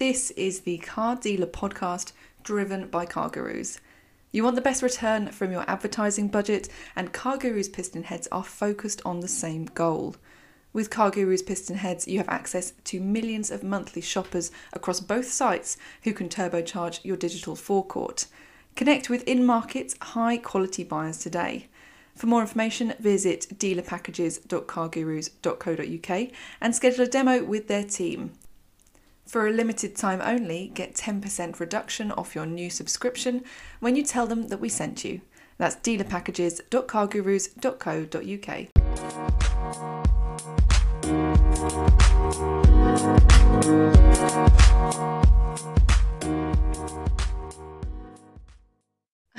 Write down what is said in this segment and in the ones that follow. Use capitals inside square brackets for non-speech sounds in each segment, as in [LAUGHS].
This is the Car Dealer podcast driven by Car Gurus. You want the best return from your advertising budget, and Car Gurus PistonHeads are focused on the same goal. With Car Gurus PistonHeads, you have access to millions of monthly shoppers across both sites who can turbocharge your digital forecourt. Connect with in market, high quality buyers today. For more information, visit dealerpackages.cargurus.co.uk and schedule a demo with their team. For a limited time only, get 10% reduction off your new subscription when you tell them that we sent you. That's dealerpackages.cargurus.co.uk.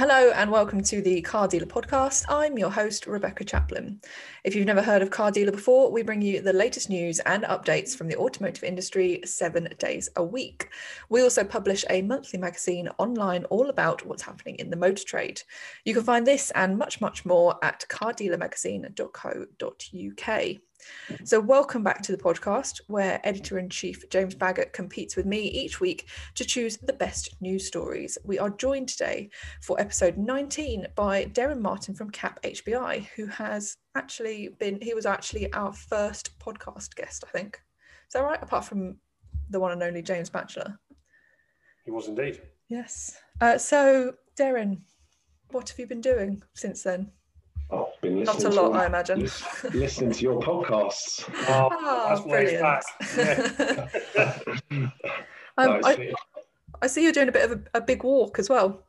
Hello and welcome to the Car Dealer podcast. I'm your host, Rebecca Chaplin. If you've never heard of Car Dealer before, we bring you the latest news and updates from the automotive industry seven days a week. We also publish a monthly magazine online all about what's happening in the motor trade. You can find this and much, much more at cardealermagazine.co.uk. So, welcome back to the podcast where editor in chief James Baggett competes with me each week to choose the best news stories. We are joined today for episode 19 by Darren Martin from CAP HPI, who has actually been, he was actually our first podcast guest, I think. Is that right? Apart from the one and only James Batchelor. He was indeed. Yes. Uh, so, Darren, what have you been doing since then? Oh, been listening Not a lot, I imagine. listening to your podcasts. Oh, [LAUGHS] Oh, that's why he's brilliant. back. Yeah. [LAUGHS] Um, No, I, I see you're doing a bit of a, a big walk as well.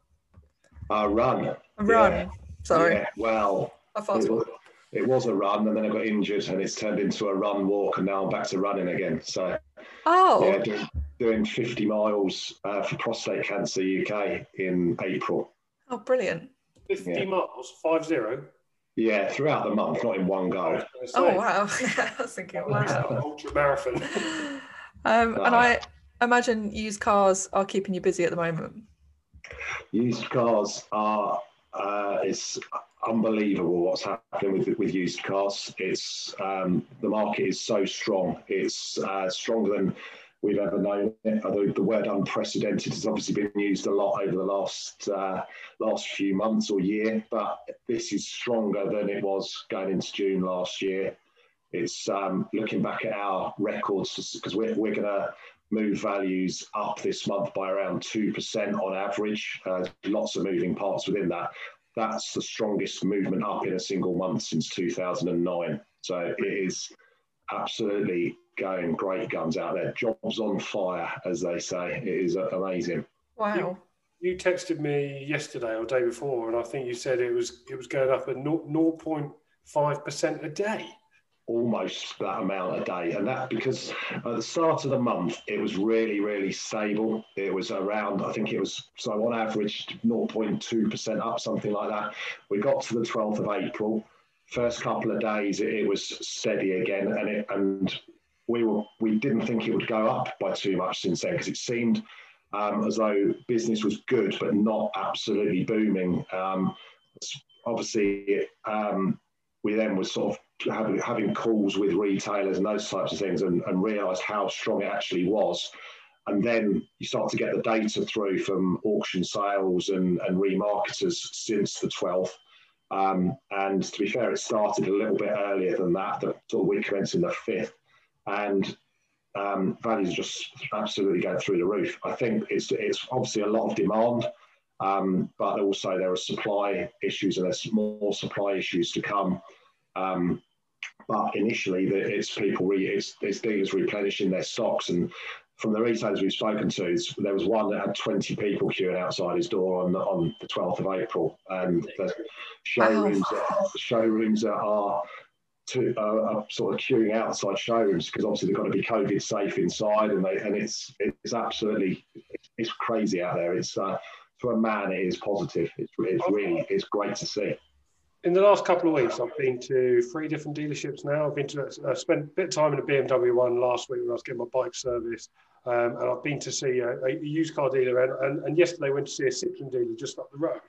a run. A run. Yeah. Sorry. Yeah, well, A fast it walk. was, it was a run, and then I got injured, and it's turned into a run walk, and now I'm back to running again. So Oh, yeah, doing, doing 50 miles uh, for prostate cancer UK in April. oh, brilliant. 50 Yeah. miles, 5 0. Yeah, throughout the month, not in one go. Oh, wow. I was thinking, wow. [LAUGHS] Ultra marathon. [LAUGHS] Um, and I imagine used cars are keeping you busy at the moment. Used cars are uh, it's unbelievable what's happening with with used cars. It's um, the market is so strong. It's uh, stronger than we've ever known it. The word unprecedented has obviously been used a lot over the last uh, last few months or year, but this is stronger than it was going into June last year. It's um, looking back at our records because we're, we're going to move values up this month by around 2% on average. Uh, lots of moving parts within that. That's the strongest movement up in a single month since 2009. So it is absolutely going great guns out there. Jobs on fire, as they say. It is amazing. Wow. You texted me yesterday or day before, and I think you said it was it was going up at 0.5% a day. almost that amount a day. And that because at the start of the month, it was really, really stable. It was around, I think it was, so on average, 0.2% up, something like that. We got to the 12th of April. First couple of days, it, it was steady again. And it, and we were, we didn't think it would go up by too much since then because it seemed um, as though business was good, but not absolutely booming. Um, obviously, um, we then was sort of having, having calls with retailers and those types of things and, and realised how strong it actually was. And then you start to get the data through from auction sales and, and remarketers since the 12th. Um, and to be fair, it started a little bit earlier than that, the sort of commencing the 5th. And um, values just absolutely going through the roof. I think it's, it's obviously a lot of demand. Um, but also there are supply issues and there's more supply issues to come. Um, but initially, the, it's people, re, it's, it's dealers replenishing their stocks. And from the retailers we've spoken to, there was one that had 20 people queuing outside his door on, on the 12th of April. And the showrooms, wow. showrooms that are to, uh, sort of queuing outside showrooms because obviously they've got to be COVID safe inside, and they and it's it's absolutely it's crazy out there. It's uh, for a man, it is positive. It's, it's really it's great to see. In the last couple of weeks, I've been to three different dealerships now. I've been to I spent a bit of time in a BMW one last week when I was getting my bike serviced, um, and I've been to see a, a used car dealer, and, and, and yesterday went to see a Citroen dealer just up the road.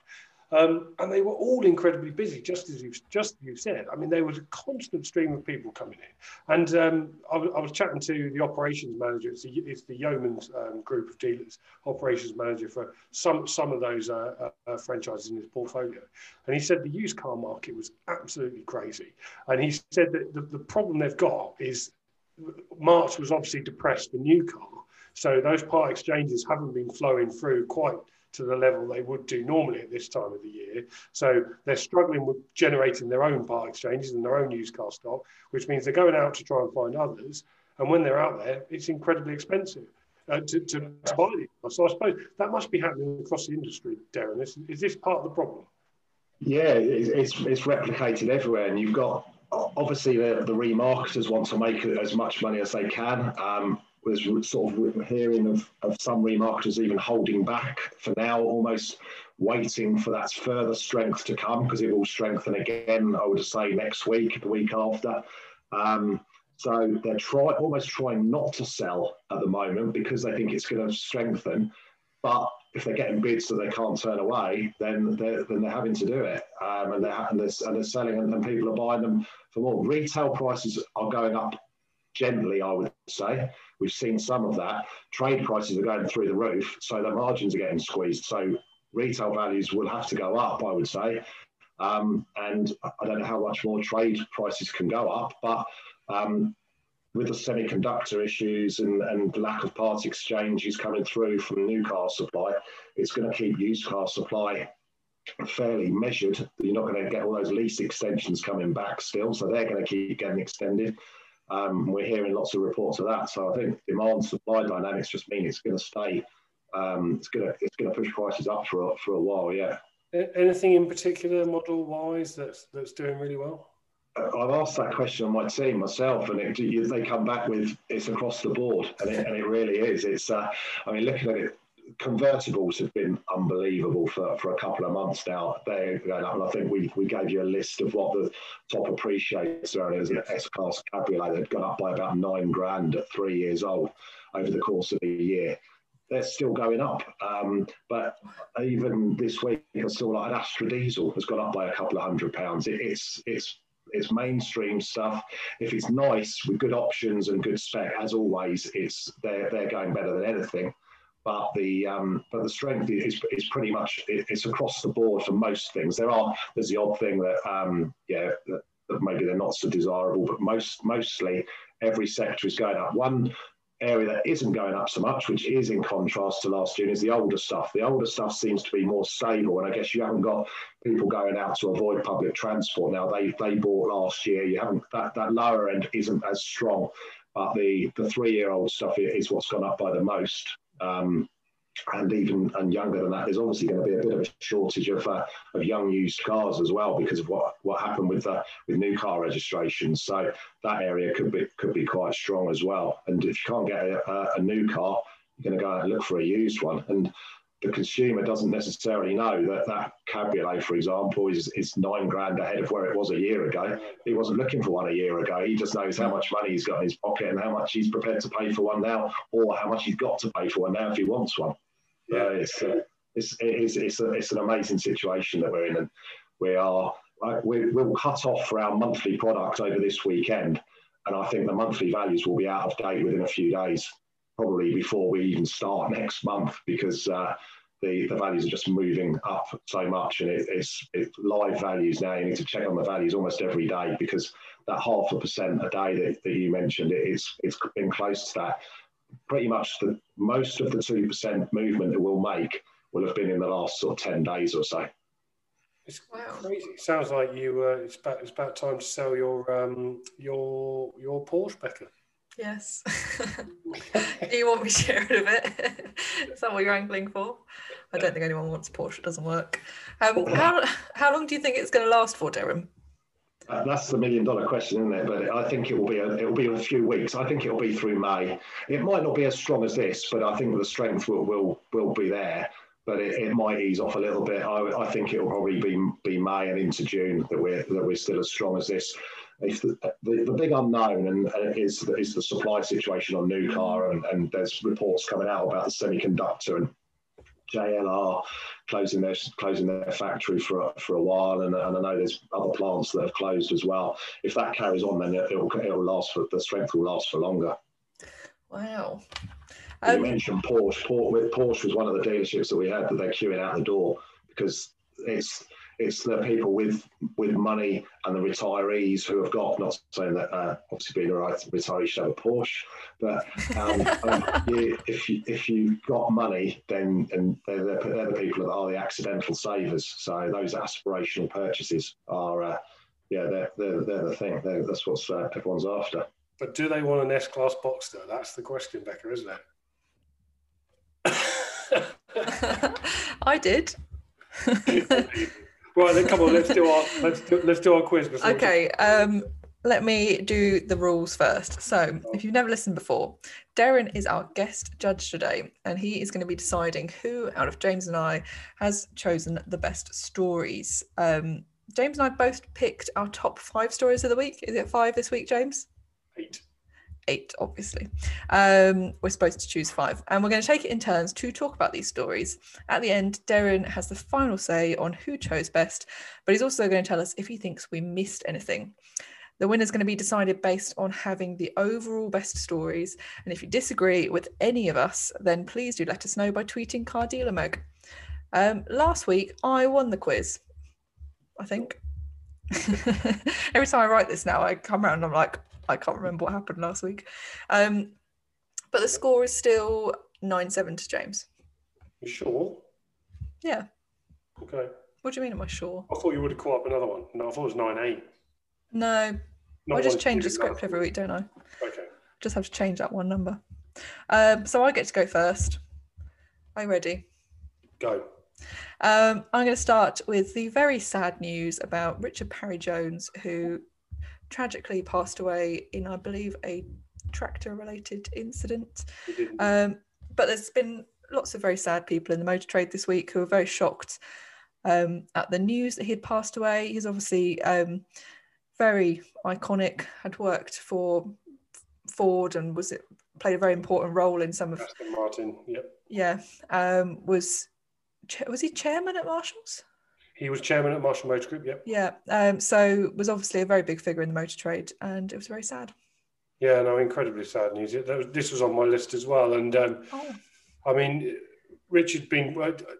Um, and they were all incredibly busy, just as you've just you said. I mean, there was a constant stream of people coming in. And um, I, I, was chatting to the operations manager. It's the, it's the Yeomans um, group of dealers, operations manager for some some of those uh, uh, uh, franchises in his portfolio. And he said the used car market was absolutely crazy. And he said that the, the problem they've got is March was obviously depressed for new car. So those part exchanges haven't been flowing through quite to the level they would do normally at this time of the year. So they're struggling with generating their own part exchanges and their own used car stock, which means they're going out to try and find others. And when they're out there, it's incredibly expensive. Uh, to, to, to, buy these. So I suppose that must be happening across the industry, Darren. Is, is this part of the problem? Yeah, it's, it's replicated everywhere, and you've got obviously the, the remarketers want to make as much money as they can. Um, was sort of hearing of, of some remarketers even holding back for now, almost waiting for that further strength to come because it will strengthen again, I would say, next week, the week after. Um, so they're try, almost trying not to sell at the moment because they think it's going to strengthen. But if they're getting bids that they can't turn away, then they're, then they're having to do it. Um, and, they're, and, they're, and they're selling and, and people are buying them for more. Retail prices are going up gently, I would say. We've seen some of that. Trade prices are going through the roof, so the margins are getting squeezed. So retail values will have to go up, I would say. Um, and I don't know how much more trade prices can go up, but um, with the semiconductor issues and, and lack of parts exchanges coming through from new car supply, it's going to keep used car supply fairly measured. You're not going to get all those lease extensions coming back still, so they're going to keep getting extended. Um, we're hearing lots of reports of that. So I think demand supply dynamics just mean it's going to stay. Um, it's going to it's going to push prices up for a, for a while. Yeah. Anything in particular model wise that's that's doing really well? I've asked that question on my team myself, and it, they come back with it's across the board, and it, and it really is. It's, uh, I mean, looking at it convertibles have been unbelievable for, for a couple of months now. They're going up, and I think we, we gave you a list of what the top appreciators are. There's an S Class Cabriolet that gone up by about nine grand at three years old over the course of a year. They're still going up. Um, but even this week, I saw like an Astra Diesel has gone up by a couple of hundred pounds. It, it's, it's, it's mainstream stuff. If it's nice with good options and good spec, as always, it's they're, they're going better than anything but the um, but the strength is, is pretty much it's across the board for most things. There are there's the odd thing that um, yeah that, that maybe they're not so desirable, but most mostly every sector is going up. One area that isn't going up so much, which is in contrast to last June, is the older stuff. The older stuff seems to be more stable, and I guess you haven't got people going out to avoid public transport now. They they bought last year. You haven't that that lower end isn't as strong, but the the three year old stuff is what's gone up by the most. Um, and even and younger than that, there's obviously going to be a bit of a shortage of, uh, of young used cars as well because of what, what happened with with new car registrations. So that area could be could be quite strong as well. And if you can't get a, a new car, you're going to go and look for a used one. And the consumer doesn't necessarily know that that cabriolet, for example, is, is nine grand ahead of where it was a year ago. He wasn't looking for one a year ago. He just knows how much money he's got in his pocket and how much he's prepared to pay for one now, or how much he's got to pay for one now if he wants one. Yeah, it's uh, it's it's it's, a, it's an amazing situation that we're in, and we are we, we'll cut off for our monthly product over this weekend, and I think the monthly values will be out of date within a few days probably before we even start next month because uh, the, the values are just moving up so much and it, it's, it's live values now. You need to check on the values almost every day because that half a percent a day that, that you mentioned, it, it's, it's been close to that. Pretty much the most of the 2% movement that we'll make will have been in the last sort of 10 days or so. It's wow. crazy. It sounds like you. Uh, it's about it's about time to sell your um, your your Porsche, Becca. Yes. Do [LAUGHS] you want me to get rid of it? Is that what you're angling for? I don't think anyone wants Porsche. It doesn't work. Um, how, how long do you think it's going to last for, Darren? Uh, that's the million dollar question, isn't it? But I think it will be a, it will be a few weeks. I think it will be through May. It might not be as strong as this, but I think the strength will will will be there. But it, it might ease off a little bit. I, I think it will probably be be May and into June that we're that we're still as strong as this the, the, the, big unknown and, and is, is the supply situation on new car and, and there's reports coming out about the semiconductor and JLR closing their closing their factory for for a while, and, and I know there's other plants that have closed as well. If that carries on, then it, will it'll last for the strength will last for longer. Wow. Um, you mentioned Porsche. Porsche. Porsche was one of the dealerships that we had that they're queuing out the door because it's it's the people with with money and the retirees who have got. Not saying that uh, obviously being a retiree should have a Porsche, but um, [LAUGHS] um, you, if you if you got money, then and they're, the, they're the people that are the accidental savers. So those aspirational purchases are, uh, yeah, they're, they're, they're the thing. They're, that's what uh, everyone's after. But do they want an S class Boxster? That's the question, Becca, isn't it? [LAUGHS] I did. [LAUGHS] right then, come on, let's do our let's do, let's do our quiz. Okay. Um, let me do the rules first. So, if you've never listened before, Darren is our guest judge today, and he is going to be deciding who out of James and I has chosen the best stories. Um, James and I both picked our top five stories of the week. Is it five this week, James? Eight eight, obviously. Um, we're supposed to choose five, and we're going to take it in turns to talk about these stories. At the end, Darren has the final say on who chose best, but he's also going to tell us if he thinks we missed anything. The winner is going to be decided based on having the overall best stories. And if you disagree with any of us, then please do let us know by tweeting Car Dealer Mag. Um, last week, I won the quiz, I think. [LAUGHS] Every time I write this now, I come around and I'm like, I can't remember what happened last week. Um, but the score is still 9 7 to James. You sure? Yeah. Okay. What do you mean, am I sure? I thought you would have caught up another one. No, I thought it was 9 8. No. Not I just change the script every week, don't I? Okay. Just have to change that one number. Um, so I get to go first. Are you ready? Go. Um, I'm going to start with the very sad news about Richard Parry Jones, who tragically passed away in, I believe, a tractor related incident. Um, but there's been lots of very sad people in the motor trade this week who are very shocked um, at the news that he had passed away. He's obviously um, very iconic, had worked for Ford and was it played a very important role in some of Aston Martin. Yep. Yeah, um, was was he chairman at Marshalls? He was chairman at Marshall Motor Group. Yep. Yeah. Um, so was obviously a very big figure in the motor trade, and it was very sad. Yeah, no, incredibly sad news. This was on my list as well, and um, oh. I mean, Richard been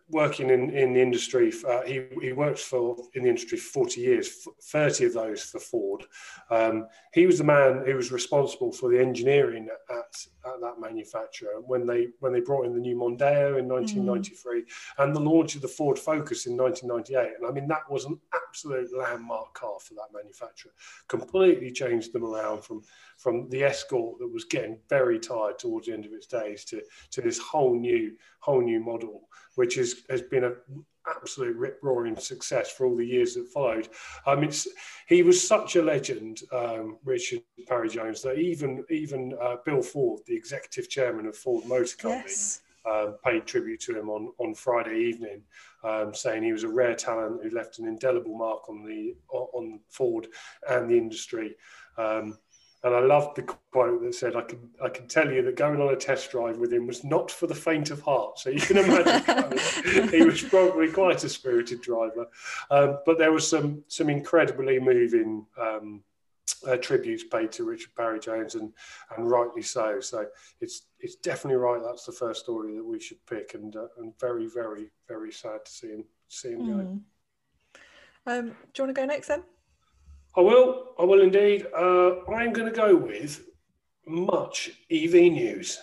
working in, in the industry. Uh, he, he worked for in the industry for 40 years, 30 of those for Ford. Um, he was the man who was responsible for the engineering at, at that manufacturer when they when they brought in the new Mondeo in 1993 mm. and the launch of the Ford Focus in 1998. And I mean that was an absolute landmark car for that manufacturer. Completely changed them around from from the Escort that was getting very tired towards the end of its days to to this whole new whole new model, which is, has been an absolute rip roaring success for all the years that followed. I mean, he was such a legend, um, Richard Parry Jones, that even even uh, Bill Ford, the executive chairman of Ford Motor Company. Yes. Um, paid tribute to him on, on Friday evening, um, saying he was a rare talent who left an indelible mark on the on Ford and the industry. Um, and I loved the quote that said, "I can I can tell you that going on a test drive with him was not for the faint of heart." So you can imagine he was probably quite a spirited driver. Um, but there was some some incredibly moving um, uh, tributes paid to Richard Parry Jones, and and rightly so. So it's it's definitely right. That's the first story that we should pick, and uh, and very very very sad to see him see him mm. go. Um, do you want to go next then? I will. I will indeed. Uh, I'm going to go with much EV news.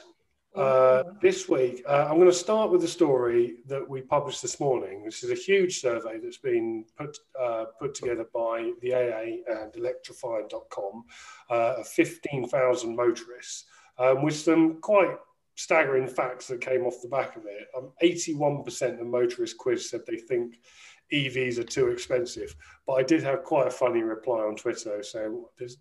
Uh, this week, uh, I'm going to start with a story that we published this morning. This is a huge survey that's been put uh, put together by the AA and Electrifying.com uh, of 15,000 motorists, um, with some quite staggering facts that came off the back of it. Um, 81% of motorists quiz said they think EVs are too expensive. But I did have quite a funny reply on Twitter saying, "There's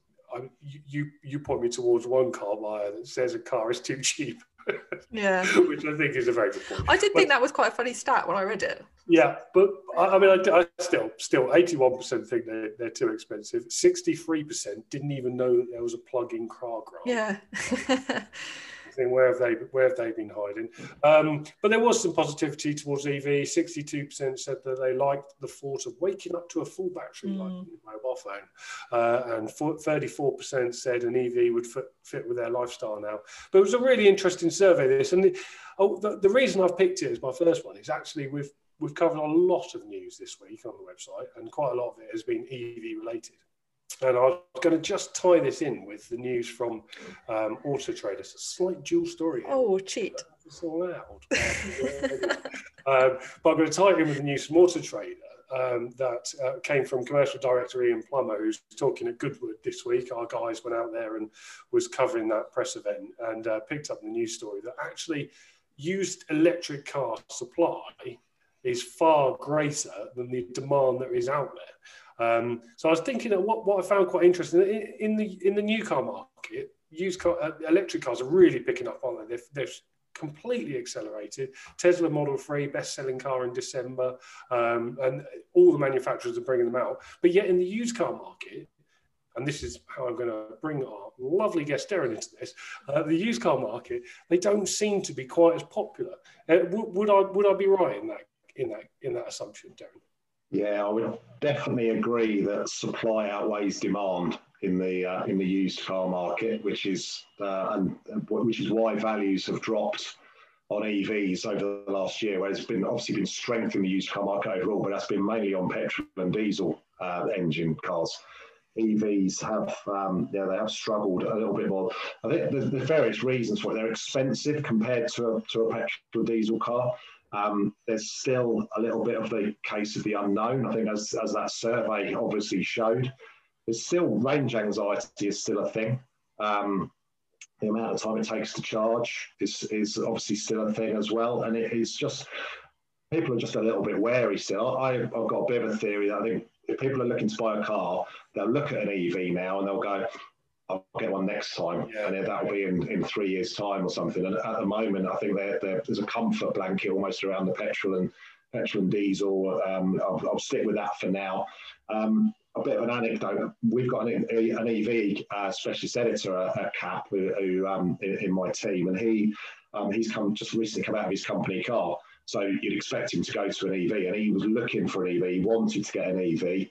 you you point me towards one car buyer that says a car is too cheap." [LAUGHS] Yeah, which I think is a very good point. I did but, think that was quite a funny stat when I read it. Yeah, but I, I mean, I, I, still still eighty one percent think they're they're too expensive. Sixty three percent didn't even know that there was a plug-in car grant. Yeah. [LAUGHS] think where have they where have they been hiding? Um, but there was some positivity towards EV. Sixty-two percent said that they liked the thought of waking up to a full battery mm. like a mobile phone, uh, and thirty-four percent said an EV would fit, fit, with their lifestyle now. But it was a really interesting survey. This and the, oh, the, the reason I've picked it as my first one is actually we've we've covered a lot of news this week on the website, and quite a lot of it has been EV related. And I was going to just tie this in with the news from um, Auto Trader. It's a slight dual story. Here. Oh, cheat. It's all out. [LAUGHS] um, but I'm going to tie it in with the news from Auto Trader um, that uh, came from Commercial Director Ian Plummer, who's talking at Goodwood this week. Our guys went out there and was covering that press event and uh, picked up the news story that actually used electric car supply is far greater than the demand that is out there. Um, so I was thinking that what, what I found quite interesting in, in the in the new car market, used car, uh, electric cars are really picking up, aren't they? They've, they've completely accelerated. Tesla Model 3, best selling car in December, um, and all the manufacturers are bringing them out. But yet in the used car market, and this is how I'm going to bring our lovely guest Darren into this. Uh, the used car market, they don't seem to be quite as popular. Uh, would, would, I would I be right in that in that in that assumption, Darren? Yeah, I would definitely agree that supply outweighs demand in the uh, in the used car market, which is uh, and which is why values have dropped on EVs over the last year. Where there's been obviously been strength in the used car market overall, but that's been mainly on petrol and diesel uh, engine cars. EVs have, um, yeah, they have struggled a little bit more. I think there's, there's various reasons for it. They're expensive compared to a, to a petrol diesel car. Um, there's still a little bit of the case of the unknown. I think, as, as that survey obviously showed, there's still range anxiety is still a thing. Um, the amount of time it takes to charge is, is obviously still a thing as well. And it is just, people are just a little bit wary still. I, I've got a bit of a theory that I think if people are looking to buy a car, they'll look at an EV now and they'll go, I'll get one next time, yeah. and that'll be in, in three years' time or something. And at the moment, I think they're, they're, there's a comfort blanket almost around the petrol and petrol and diesel. Um, I'll, I'll, stick with that for now. Um, a bit of an anecdote. We've got an, an EV uh, specialist editor at, CAP who, who um, in, in, my team, and he um, he's come just recently come out of his company car. So you'd expect him to go to an EV, and he was looking for an EV, wanted to get an EV,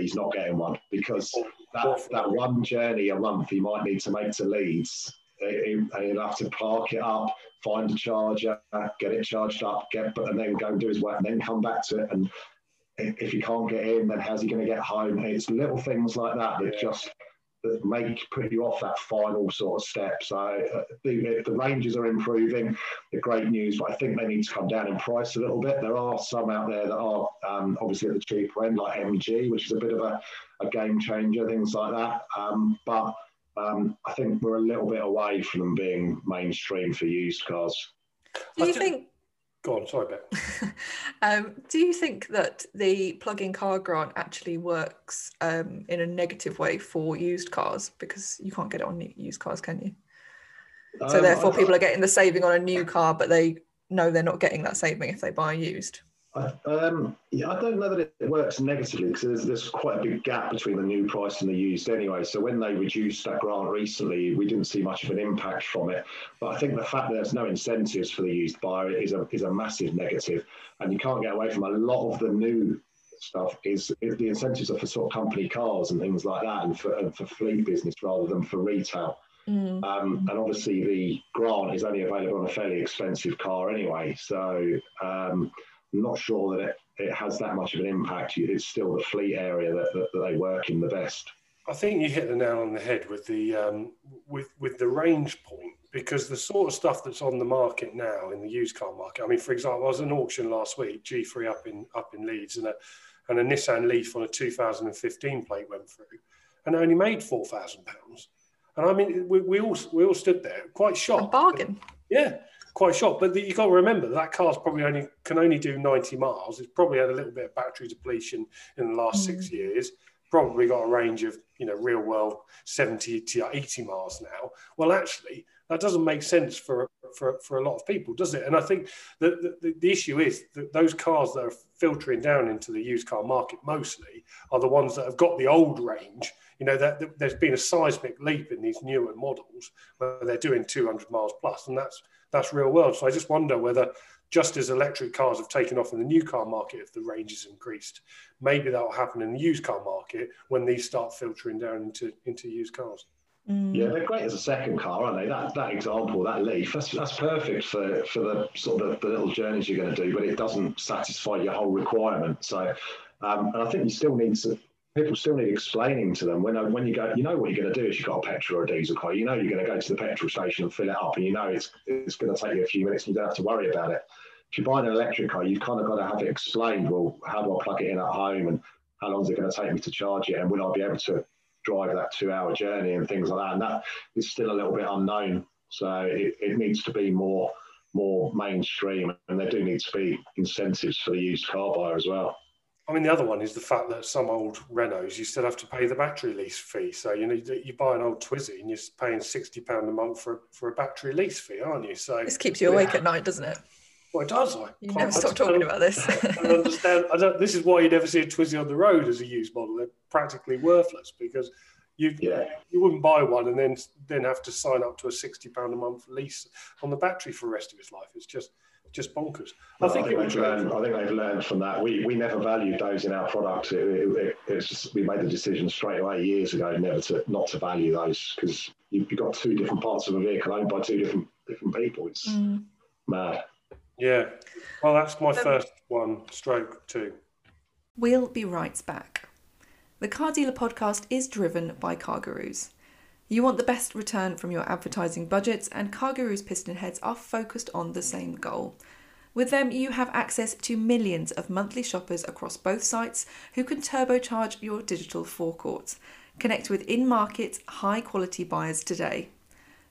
he's not getting one because that, that one journey a month he might need to make to Leeds, he, he'll have to park it up, find a charger, get it charged up, get and then go and do his work, and then come back to it. And if he can't get in, then how's he going to get home? It's little things like that that yeah. just that make put you off that final sort of step. So uh, the, the ranges are improving, the great news, but I think they need to come down in price a little bit. There are some out there that are um, obviously at the cheaper end, like MG, which is a bit of a, a game changer, things like that. Um, but um, I think we're a little bit away from them being mainstream for used cars. Do you think Go on, sorry, Beck. [LAUGHS] um, do you think that the plug-in car grant actually works um, in a negative way for used cars because you can't get it on used cars, can you? So um, therefore, people are getting the saving on a new car, but they know they're not getting that saving if they buy used. Um, yeah, I don't know that it works negatively because there's, there's quite a big gap between the new price and the used anyway. So when they reduced that grant recently, we didn't see much of an impact from it. But I think the fact that there's no incentives for the used buyer is a is a massive negative. and you can't get away from a lot of the new stuff. Is, is the incentives are for sort of company cars and things like that, and for and for fleet business rather than for retail. Mm. Um, and obviously, the grant is only available on a fairly expensive car anyway. So um, not sure that it, it has that much of an impact. It's still the fleet area that, that, that they work in the best. I think you hit the nail on the head with the um, with with the range point because the sort of stuff that's on the market now in the used car market. I mean, for example, I was at an auction last week, G3 up in up in Leeds, and a and a Nissan Leaf on a 2015 plate went through, and only made four thousand pounds. And I mean, we, we all we all stood there quite shocked. A bargain. Yeah, quite shocked. But you've got to remember that car's probably only can only do 90 miles. It's probably had a little bit of battery depletion in the last mm. six years. Probably got a range of you know real world 70 to 80 miles now. Well, actually, that doesn't make sense for for, for a lot of people, does it? And I think that the, the, issue is that those cars that are filtering down into the used car market mostly are the ones that have got the old range. You know, that, that there's been a seismic leap in these newer models where they're doing 200 miles plus, and that's that's real world. So I just wonder whether just as electric cars have taken off in the new car market if the range is increased, maybe that will happen in the used car market when these start filtering down into into used cars. Mm. Yeah, they're great as a second car, aren't they? That that example, that Leaf, that's that's perfect for for the sort of the, the little journeys you're going to do, but it doesn't satisfy your whole requirement. So, um, and I think you still need to. People still need explaining to them when when you go, you know what you're going to do if you've got a petrol or a diesel car. You know you're going to go to the petrol station and fill it up, and you know it's it's going to take you a few minutes. and You don't have to worry about it. If you buy an electric car, you've kind of got to have it explained. Well, how do I plug it in at home, and how long is it going to take me to charge it, and will I be able to drive that two hour journey and things like that. And that is still a little bit unknown. So it, it needs to be more more mainstream and there do need to be incentives for the used car buyer as well. I mean, the other one is the fact that some old Renaults, you still have to pay the battery lease fee. So, you know, you buy an old Twizy and you're paying £60 a month for, for a battery lease fee, aren't you? So This keeps you awake yeah. at night, doesn't it? Well, it does. I you never stop [LAUGHS] talking about this. I don't understand. I don't, this is why you never see a Twizy on the road as a used model. They're practically worthless because you yeah. you wouldn't buy one and then then have to sign up to a sixty pound a month lease on the battery for the rest of his life. It's just just bonkers. I, think I, think they've learned, I think they've learned from that. We we never valued those in our product. It, it, it's just, we made the decision straight away years ago never to not to value those because you've got two different parts of a vehicle owned by two different different people. It's mm. mad. Yeah. Well, that's my first one. Stroke two. We'll be right back. The Car Dealer podcast is driven by CarGurus. You want the best return from your advertising budgets, and CarGurus PistonHeads are focused on the same goal. With them, you have access to millions of monthly shoppers across both sites who can turbocharge your digital forecourt. Connect with in market, high quality buyers today.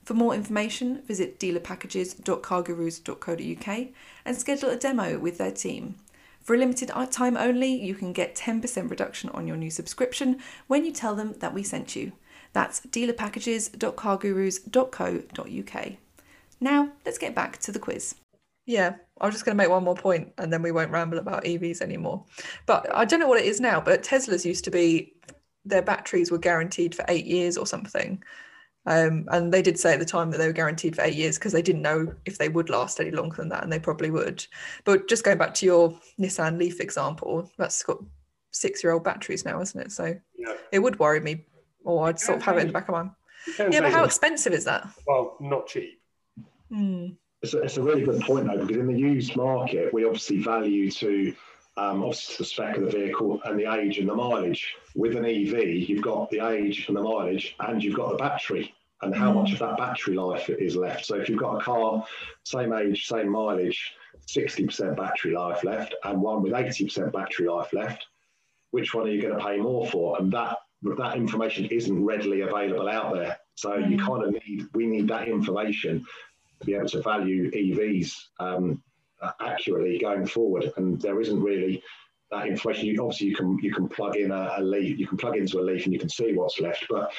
For more information, visit dealerpackages.cargurus.co.uk and schedule a demo with their team. For a limited time only, you can get 10% reduction on your new subscription when you tell them that we sent you. That's dealerpackages.cargurus.co.uk. Now, let's get back to the quiz. Yeah, I was just going to make one more point and then we won't ramble about EVs anymore. But I don't know what it is now, but Tesla's used to be their batteries were guaranteed for eight years or something. Um, and they did say at the time that they were guaranteed for eight years because they didn't know if they would last any longer than that, and they probably would. But just going back to your Nissan Leaf example, that's got six-year-old batteries now, isn't it? So yeah. it would worry me, or I'd sort of have it in the back of my. Yeah, but how expensive is that? Well, not cheap. Hmm. It's, a, it's a really good point though, because in the used market, we obviously value to um, obviously the spec of the vehicle and the age and the mileage. With an EV, you've got the age and the mileage, and you've got the battery and how much of that battery life is left. So if you've got a car, same age, same mileage, 60% battery life left, and one with 80% battery life left, which one are you going to pay more for? And that that information isn't readily available out there. So mm. you kind of need we need that information to be able to value EVs um, accurately going forward. And there isn't really that information. You, obviously, you can you can plug in a, a, leaf, you can plug into a leaf, and you can see what's left. But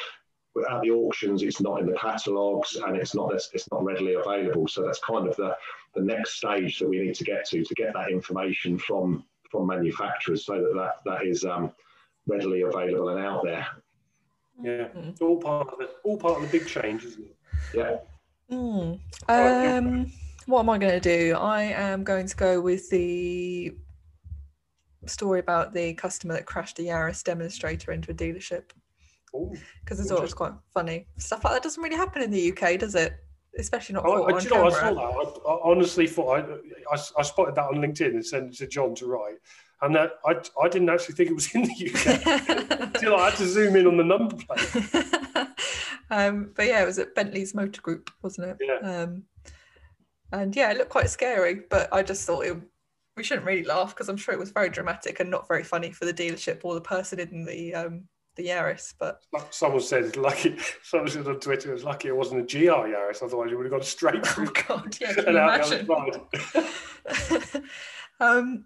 at the auctions, it's not in the catalogues, and it's not it's not readily available. So that's kind of the the next stage that we need to get to to get that information from from manufacturers, so that that, that is um, readily available and out there. Yeah, it's all part of the all part of the big change, isn't it? Yeah. Mm. Um, what am I going to do? I am going to go with the story about the customer that crashed a Yaris demonstrator into a dealership. Because it's always quite funny. Stuff like that doesn't really happen in the UK, does it? Especially not. Oh, I, you know, I saw that. I, I honestly thought I, I, I, spotted that on LinkedIn and sent it to John to write, and that I, I didn't actually think it was [LAUGHS] in the UK [LAUGHS] until I had to zoom in on the number plate. [LAUGHS] um, but yeah, it was at Bentley's Motor Group, wasn't it? Yeah. Um, and yeah, it looked quite scary, but I just thought it, we shouldn't really laugh because I'm sure it was very dramatic and not very funny for the dealership or the person in the um, the Yaris. But someone said lucky. Someone said on Twitter it was lucky it wasn't a GR Yaris, otherwise you would have gone straight oh, through. Oh God, yeah, can you imagine? um,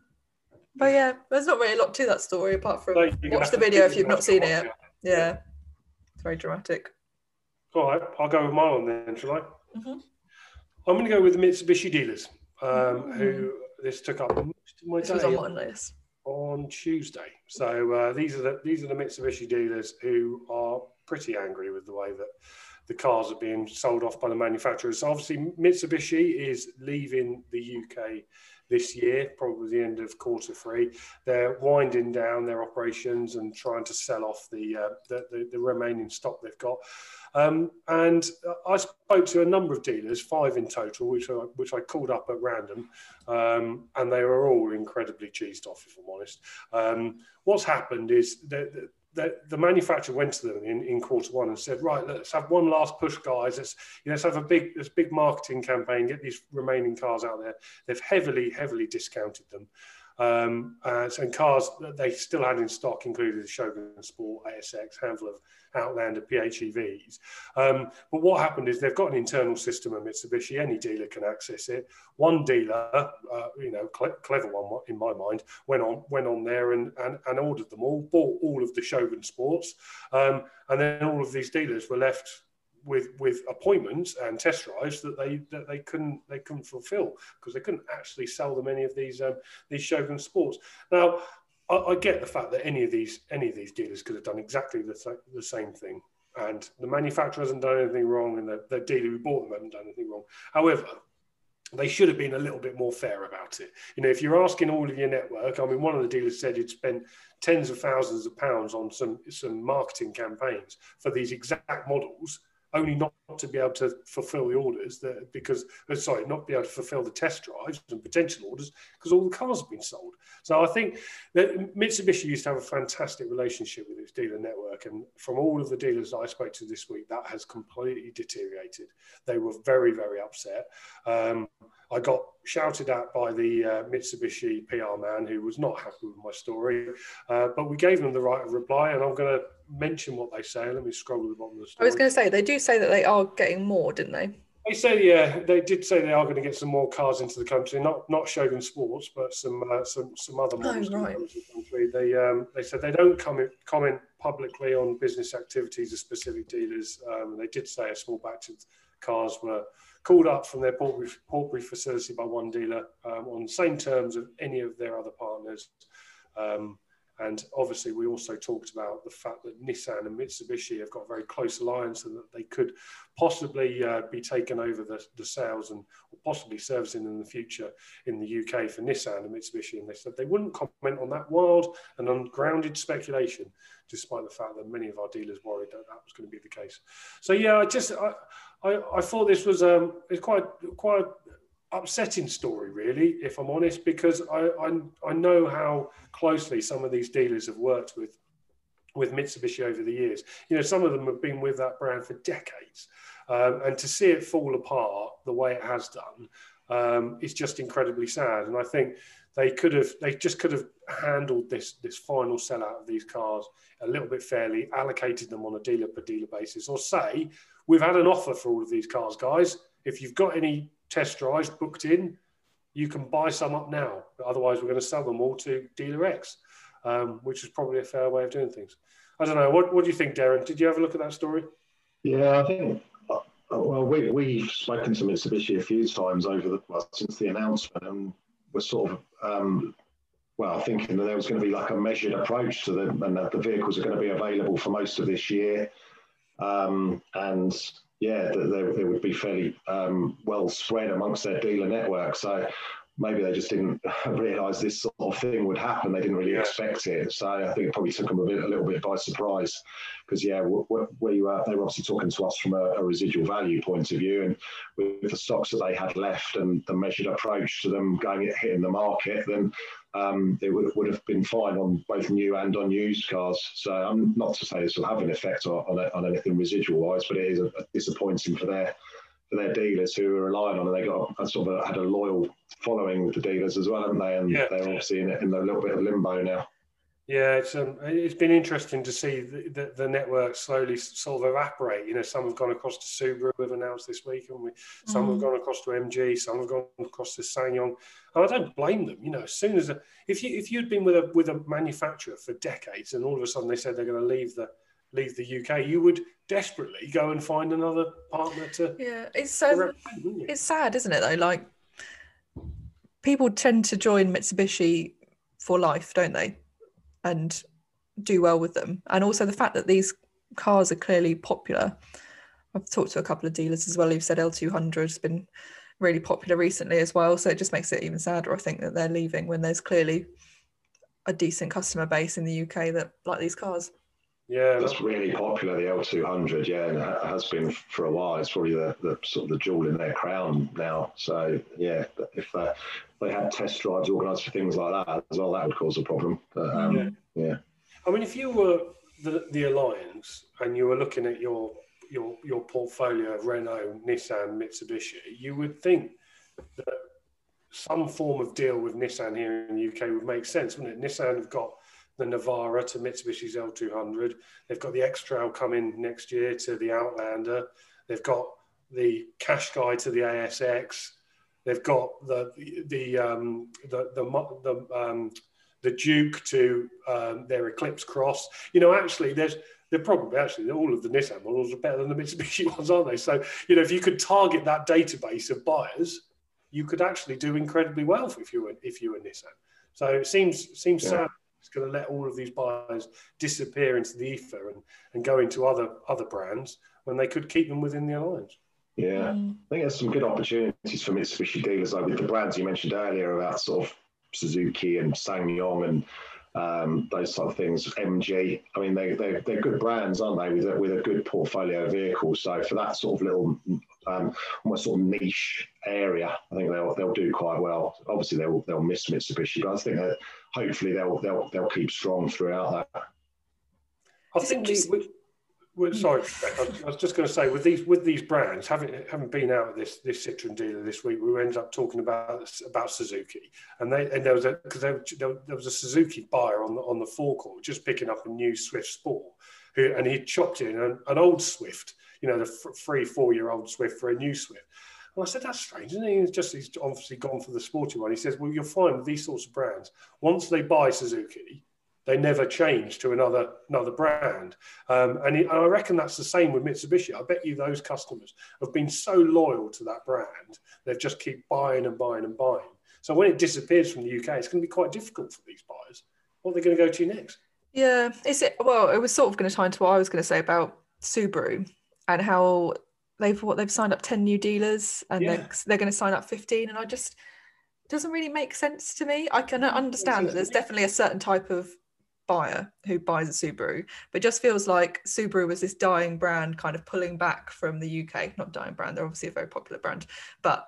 but yeah, there's not really a lot to that story apart from no, watch the video if you've not seen it. Yeah. yeah, it's very dramatic. All right, I'll go with my one then, shall I? Mm-hmm. I'm going to go with the Mitsubishi dealers, um, mm-hmm. who this took up most of my this day. on my list on Tuesday. So uh, these are the these are the Mitsubishi dealers who are pretty angry with the way that the cars are being sold off by the manufacturers. So obviously, Mitsubishi is leaving the UK this year, probably the end of quarter three. They're winding down their operations and trying to sell off the uh, the, the, the, remaining stock they've got. Um, and I spoke to a number of dealers, five in total, which I, which I called up at random, um, and they were all incredibly cheesed off, if I'm honest. Um, what's happened is that the, the manufacturer went to them in, in quarter one and said, right, let's have one last push, guys. Let's, you know, let's have a big, this big marketing campaign, get these remaining cars out there. They've heavily, heavily discounted them. Um, uh, and cars that they still had in stock included the Shogun Sport, ASX, handful of Outlander PHEVs. Um, but what happened is they've got an internal system at Mitsubishi. Any dealer can access it. One dealer, uh, you know, clever one in my mind, went on went on there and, and, and ordered them all, bought all of the Shogun Sports, um, and then all of these dealers were left with with appointments and test drives that they that they couldn't they couldn't fulfill because they couldn't actually sell them any of these um, these Shogun sports. Now, I, I, get the fact that any of these any of these dealers could have done exactly the, the same thing, and the manufacturer hasn't done anything wrong, and the, the dealer who bought them hasn't done anything wrong. However, they should have been a little bit more fair about it. You know, if you're asking all of your network, I mean, one of the dealers said he'd spent tens of thousands of pounds on some some marketing campaigns for these exact models only not to be able to fulfill the orders that because uh, sorry not be able to fulfill the test drives and potential orders because all the cars have been sold. So i think that mitsubishi used to have a fantastic relationship with its dealer network and from all of the dealers that i spoke to this week that has completely deteriorated. They were very very upset. Um, I got shouted at by the uh, Mitsubishi PR man who was not happy with my story, uh, but we gave them the right of reply, and I'm going to mention what they say. Let me scroll to the bottom of the story. I was going to say they do say that they are getting more, didn't they? They say, yeah, they did say they are going to get some more cars into the country, not not Shogun Sports, but some uh, some some other models oh, right. into the country. They um, they said they don't comment comment publicly on business activities of specific dealers. Um, they did say a small batch of cars were called up from their Portbury, Portbury facility by one dealer um, on the same terms of any of their other partners. Um, and obviously, we also talked about the fact that Nissan and Mitsubishi have got a very close alliance and that they could possibly uh, be taken over the, the sales and possibly servicing in the future in the UK for Nissan and Mitsubishi. And they said they wouldn't comment on that wild and ungrounded speculation, despite the fact that many of our dealers worried that that was going to be the case. So, yeah, I just. I, I thought this was um, it's quite quite upsetting story, really, if I'm honest, because I, I, I know how closely some of these dealers have worked with with Mitsubishi over the years. You know, some of them have been with that brand for decades, um, and to see it fall apart the way it has done um, is just incredibly sad. And I think they could have they just could have handled this this final sellout of these cars a little bit fairly, allocated them on a dealer per dealer basis, or say we've had an offer for all of these cars, guys. If you've got any test drives booked in, you can buy some up now. Otherwise, we're going to sell them all to dealer X, um, which is probably a fair way of doing things. I don't know. What, what do you think, Darren? Did you have a look at that story? Yeah, I think. Uh, well, we we've spoken to Mitsubishi a few times over the well, since the announcement, and we're sort of um, well thinking that there was going to be like a measured approach to them, and that the vehicles are going to be available for most of this year. Um, and yeah, they, they, would be fairly um, well spread amongst their dealer network. So maybe they just didn't [LAUGHS] realise this sort of thing would happen. They didn't really yeah. expect it. So I think it probably took them a, bit, a little bit by surprise. Because yeah, we were, they were obviously talking to us from a, a, residual value point of view, and with the stocks that they had left and the measured approach to them going hitting the market, then um, it would, would have been fine on both new and on used cars. So I'm um, not to say this will have an effect on, on, on anything residual wise, but it is a, a disappointing for their for their dealers who are relying on it. They got a, sort of a, had a loyal following with the dealers as well, haven't they? And yeah. they're obviously in, in a little bit of limbo now. Yeah, it's um, it's been interesting to see the, the, the, network slowly sort of evaporate. You know, some have gone across to Subaru, we've announced this week, and we some mm. have gone across to MG, some have gone across to SsangYong, and I don't blame them. You know, as soon as a, if you if you'd been with a with a manufacturer for decades, and all of a sudden they said they're going to leave the leave the UK, you would desperately go and find another partner to. Yeah, it's so it's sad, isn't it? Though, like people tend to join Mitsubishi for life, don't they? And do well with them. And also the fact that these cars are clearly popular. I've talked to a couple of dealers as well who've said L200 has been really popular recently as well. So it just makes it even sadder, I think, that they're leaving when there's clearly a decent customer base in the UK that like these cars. Yeah, that's really popular. The L200, yeah, and it has been for a while. It's probably the, the sort of the jewel in their crown now. So yeah, if uh, they had test drives organised for things like that as well, that would cause a problem. But um, yeah. yeah. I mean, if you were the, the alliance and you were looking at your your your portfolio of Renault, Nissan, Mitsubishi, you would think that some form of deal with Nissan here in the UK would make sense, wouldn't it? Nissan have got the Navara to Mitsubishi's L200. They've got the X-Trail coming next year to the Outlander. They've got the Qashqai to the ASX. They've got the the um, the the, the, um, the Juke to um, their Eclipse Cross. You know, actually, there's they're probably actually all of the Nissan models are better than the Mitsubishi [LAUGHS] ones, aren't they? So you know, if you could target that database of buyers, you could actually do incredibly well if you were if you were Nissan. So it seems seems yeah. sad it's going to let all of these buyers disappear into the ether and, and go into other other brands when they could keep them within the alliance. Yeah, mm. I think there's some good opportunities for Mitsubishi dealers, like with the brands you mentioned earlier about sort of Suzuki and SsangYong and um, those sort of things. MG, I mean, they, they, they're good brands, aren't they, with a, with a good portfolio of vehicles. So for that sort of little, um, almost sort of niche area, I think they'll they'll do quite well. Obviously, they'll they'll miss Mitsubishi, but I think that hopefully they'll they'll they'll keep strong throughout that. I think just, with, sorry, I was just going to say with these with these brands, having having been out at this this Citroen dealer this week, we ended up talking about about Suzuki, and they and there was a because there, there, was a Suzuki buyer on the on the forecourt just picking up a new Swift Sport, who and he chopped in an, an old Swift, you know, the three four year old Swift for a new Swift. And I said, that's strange, isn't he? He's just he's obviously gone for the sporty one. He says, well, you'll find with these sorts of brands, once they buy Suzuki, they never change to another another brand. Um, and, and, I reckon that's the same with Mitsubishi. I bet you those customers have been so loyal to that brand, they just keep buying and buying and buying. So when it disappears from the UK, it's going to be quite difficult for these buyers. What are they going to go to next? Yeah, is it? Well, it was sort of going to tie into what I was going to say about Subaru and how they've what they've signed up 10 new dealers and yeah. they're, they're going to sign up 15 and i just doesn't really make sense to me i can understand that there's definitely a certain type of buyer who buys a subaru but just feels like subaru was this dying brand kind of pulling back from the uk not dying brand they're obviously a very popular brand but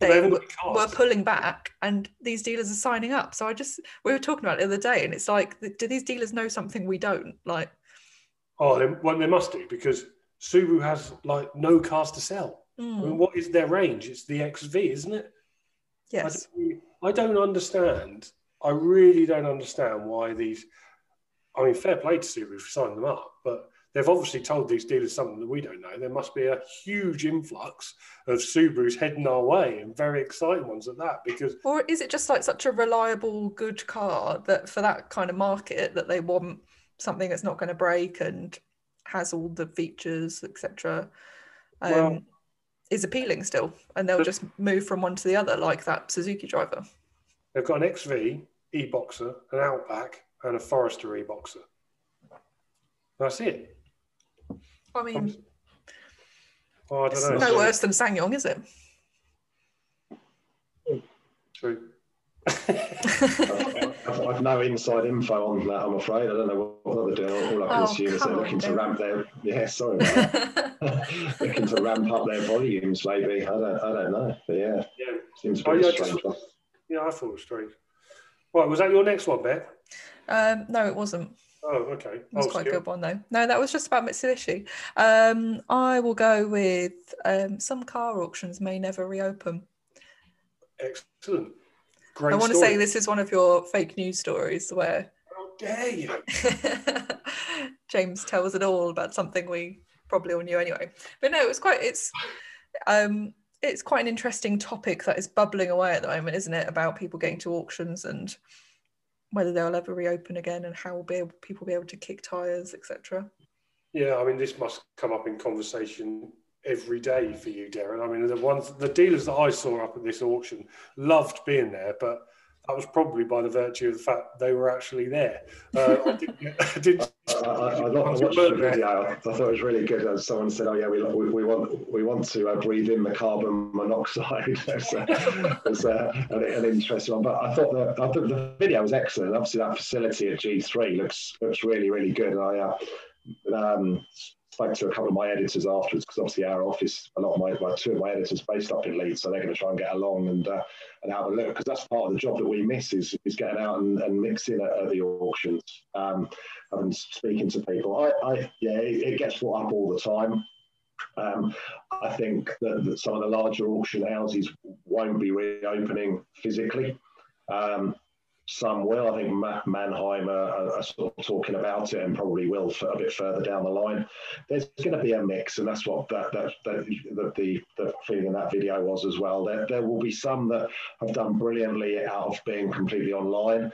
they were, were pulling back and these dealers are signing up so i just we were talking about it the other day and it's like do these dealers know something we don't like oh they, well they must do because Subaru has like no cars to sell. Mm. I mean, what is their range? It's the XV, isn't it? Yes. I don't, I don't understand. I really don't understand why these. I mean, fair play to Subaru for signing them up, but they've obviously told these dealers something that we don't know. There must be a huge influx of Subarus heading our way and very exciting ones at that. Because or is it just like such a reliable, good car that for that kind of market that they want something that's not going to break and has all the features, etc., um, well, is appealing still, and they'll just move from one to the other like that Suzuki driver. They've got an XV e-boxer, an Outback, and a Forester e-boxer. That's it. I mean, well, oh, I it's know. no worse than SsangYong, is it? True. I've no inside info on that. I'm afraid. I don't know what they're doing. All I can oh, assume is they're looking on, to ramp their. Yeah, sorry. [LAUGHS] looking to ramp up their volumes, maybe. I don't. I don't know. But yeah, yeah. seems a bit oh, yeah, strange. Just, yeah, I thought it was strange. Right, was that your next one, Beth? Um, no, it wasn't. Oh, okay. It was oh, quite a good one though. No, that was just about Mitsubishi. Um, I will go with um, some car auctions may never reopen. Excellent. Great I want story. to say this is one of your fake news stories where. How dare you! [LAUGHS] James tells it all about something we probably all knew anyway. But no, it's quite it's um it's quite an interesting topic that is bubbling away at the moment, isn't it? About people getting to auctions and whether they'll ever reopen again and how will be able, people be able to kick tires, etc. Yeah, I mean, this must come up in conversation every day for you, Darren. I mean, the ones, the dealers that I saw up at this auction loved being there, but that was probably by the virtue of the fact they were actually there. Uh, I, didn't, [LAUGHS] I, didn't, I, I, I, watched the video. I thought it was really good. As someone said, "Oh yeah, we, we, we want we want to uh, breathe in the carbon monoxide." [LAUGHS] it's, uh, it's uh, an, an, interesting one. But I thought the I thought the video was excellent. Obviously, that facility at G3 looks looks really really good. I uh, um, spoke to a couple of my editors afterwards because obviously our office, a lot of my, my two of my editors based up in Leeds, so they're going to try and get along and uh, and have a look because that's part of the job that we miss is, is getting out and, and mixing at, at the auctions um, and speaking to people. I, I yeah, it, it, gets brought up all the time. Um, I think that, that, some of the larger auction houses won't be reopening physically. Um, some will. I think Matt Manheim are, are, sort of talking about it and probably will for a bit further down the line. There's going to be a mix, and that's what that, that, that the, the, the feeling in that video was as well. There, there will be some that have done brilliantly out of being completely online.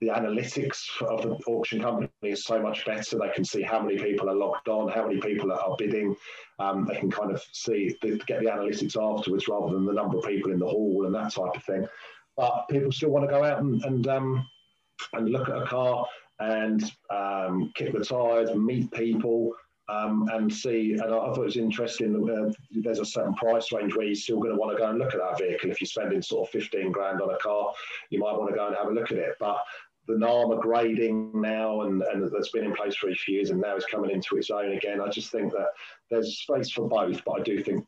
The analytics of the auction company is so much better. They can see how many people are locked on, how many people are bidding. Um, they can kind of see, get the analytics afterwards rather than the number of people in the hall and that type of thing but people still want to go out and and, um, and look at a car and um, kick the tires, meet people, um, and see. And I, thought it was interesting. Uh, there's a certain price range where you're still going to want to go and look at that vehicle. If you're spending sort of 15 grand on a car, you might want to go and have a look at it. But the NAMA grading now, and, and that's been in place for a few years, and now it's coming into its own again. I just think that there's space for both, but I do think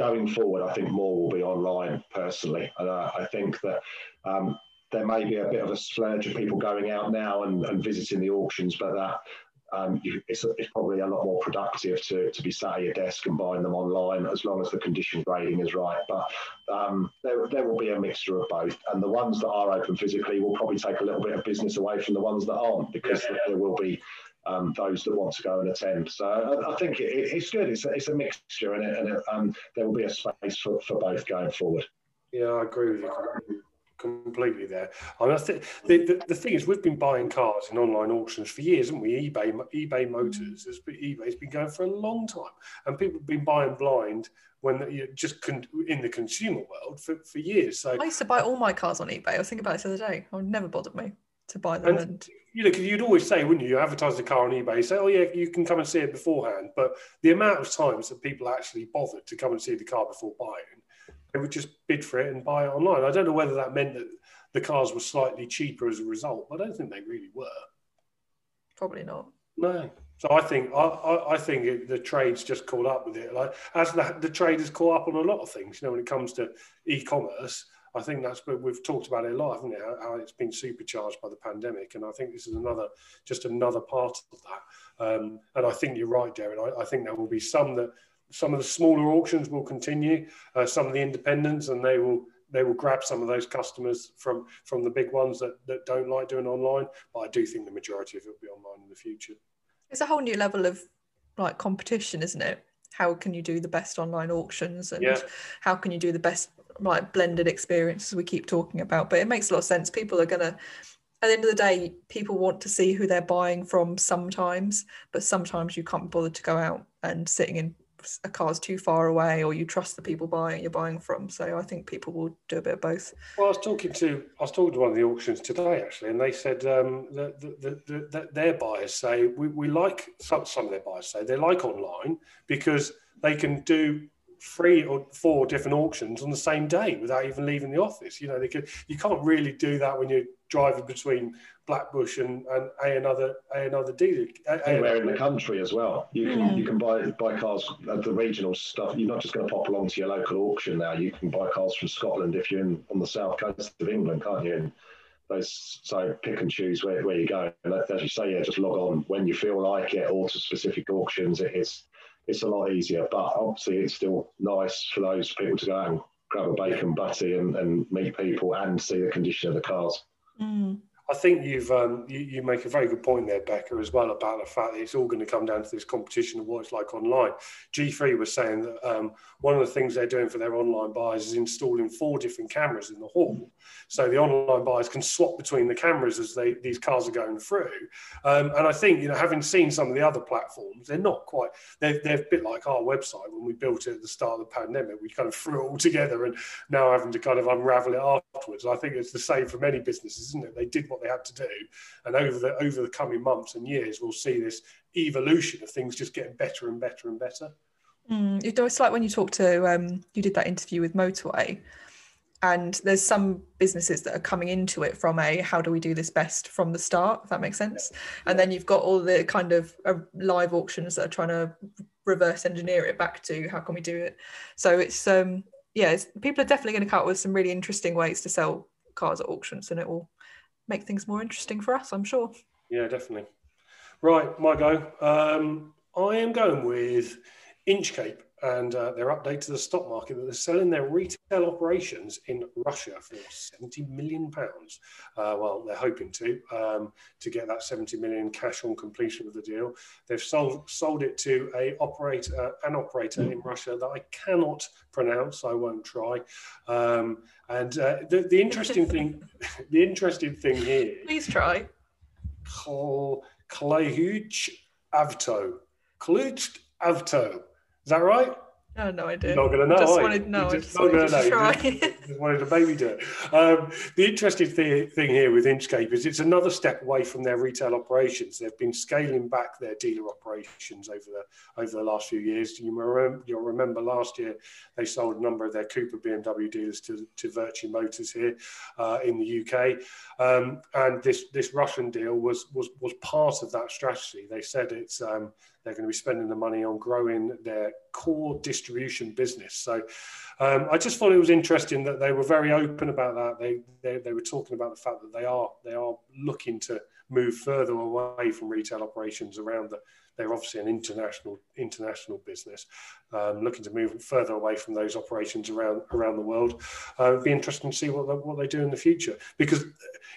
going forward, I think more will be online personally. And uh, I think that um, there may be a bit of a splurge of people going out now and, and visiting the auctions, but that um, it's, it's, probably a lot more productive to, to be sat at your desk and buying them online as long as the condition grading is right. But um, there, there will be a mixture of both. And the ones that are open physically will probably take a little bit of business away from the ones that aren't because yeah. there will be um, those that want to go and attend. So I, I think it, it's good. It's a, it's a mixture, and, it, and it, um, there will be a space for, for both going forward. Yeah, I agree with you completely there. I mean, I think the, the, the, thing is, we've been buying cars in online auctions for years, haven't we? eBay, eBay Motors, has been, eBay's been going for a long time, and people have been buying blind when you just con- in the consumer world for, for years. So I used to buy all my cars on eBay. I was thinking about this the other day. It never bothered me to buy them. And, and... you know, because you'd always say, wouldn't you? You advertise the car on eBay, you say, oh yeah, you can come and see it beforehand. But the amount of times that people actually bothered to come and see the car before buying, they would just bid for it and buy it online. I don't know whether that meant that the cars were slightly cheaper as a result. But I don't think they really were. Probably not. No. So I think I, I, I think it, the trade's just caught up with it. Like as the, the trade is caught up on a lot of things. You know, when it comes to e-commerce, I think that's but we've talked about it a lot, haven't we? How, how, it's been supercharged by the pandemic, and I think this is another just another part of that. Um, and I think you're right, Darren. I, I, think there will be some that some of the smaller auctions will continue, uh, some of the independents, and they will they will grab some of those customers from from the big ones that, that don't like doing online. But I do think the majority of it will be online in the future. It's a whole new level of like competition, isn't it? How can you do the best online auctions and yeah. how can you do the best like blended experiences we keep talking about. But it makes a lot of sense. People are gonna at the end of the day, people want to see who they're buying from sometimes, but sometimes you can't bother to go out and sitting in a car's too far away or you trust the people buying you're buying from. So I think people will do a bit of both. Well, I was talking to I was talking to one of the auctions today actually, and they said um, that, that, that, that, their buyers say we, we like some some of their buyers say they like online because they can do three or four different auctions on the same day without even leaving the office. You know, they could you can't really do that when you're driving between Blackbushe and, and a another a another dealer. Anywhere in the country as well. You can mm. you can buy buy cars at the regional stuff. You're not just going to pop along to your local auction now. You can buy cars from Scotland if you're in on the south coast of England, can't you? And those so pick and choose where, where you go. And as you say, yeah, just log on when you feel like it, or to specific auctions. it's it's a lot easier. But obviously, it's still nice for those people to go and grab a bacon butty and, and meet people and see the condition of the cars. Mm. I think you've um, you, you make a very good point there, Becca, as well about the fact that it's all going to come down to this competition of what it's like online. G3 was saying that um, one of the things they're doing for their online buyers is installing four different cameras in the hall, so the online buyers can swap between the cameras as they these cars are going through. Um, and I think you know, having seen some of the other platforms, they're not quite they're they're a bit like our website when we built it at the start of the pandemic. We kind of threw it all together, and now having to kind of unravel it afterwards. I think it's the same for many businesses, isn't it? They did what they had to do. And over the over the coming months and years, we'll see this evolution of things just getting better and better and better. Mm, it's like when you talk to um, you did that interview with Motorway, and there's some businesses that are coming into it from a how do we do this best from the start, if that makes sense. And then you've got all the kind of uh, live auctions that are trying to reverse engineer it back to how can we do it. So it's um yeah, it's, people are definitely going to come up with some really interesting ways to sell cars at auctions, and it will make things more interesting for us, I'm sure. Yeah, definitely. Right, my go. Um, I am going with Inchcape and uh, their update to the stock market that they're selling their retail operations in Russia for 70 million pounds. Uh, well, they're hoping to um, to get that 70 million cash on completion of the deal. They've sold sold it to a operator, an operator in Russia that I cannot pronounce. I won't try. Um, and uh, the, the interesting thing, [LAUGHS] the interesting thing here. Please try. Klahuj Avto. Klahuj Avto. Is that right? Oh, no idea. You're not going to know. Just wanted, no, you just, just wanted to try. Just, just, wanted to maybe do it. Um, the interesting thing, thing here with Inchcape is it's another step away from their retail operations. They've been scaling back their dealer operations over the over the last few years. You remember, you'll remember last year they sold a number of their Cooper BMW dealers to, to Vertu Motors here uh, in the UK, um, and this this Russian deal was was was part of that strategy. They said it's um, they're going to be spending the money on growing their core distribution business. So um, I just thought it was interesting that they were very open about that. They, they, they were talking about the fact that they are they are looking to move further away from retail operations around the. They're obviously an international international business, um, looking to move further away from those operations around around the world. Uh, it'd be interesting to see what what they do in the future. Because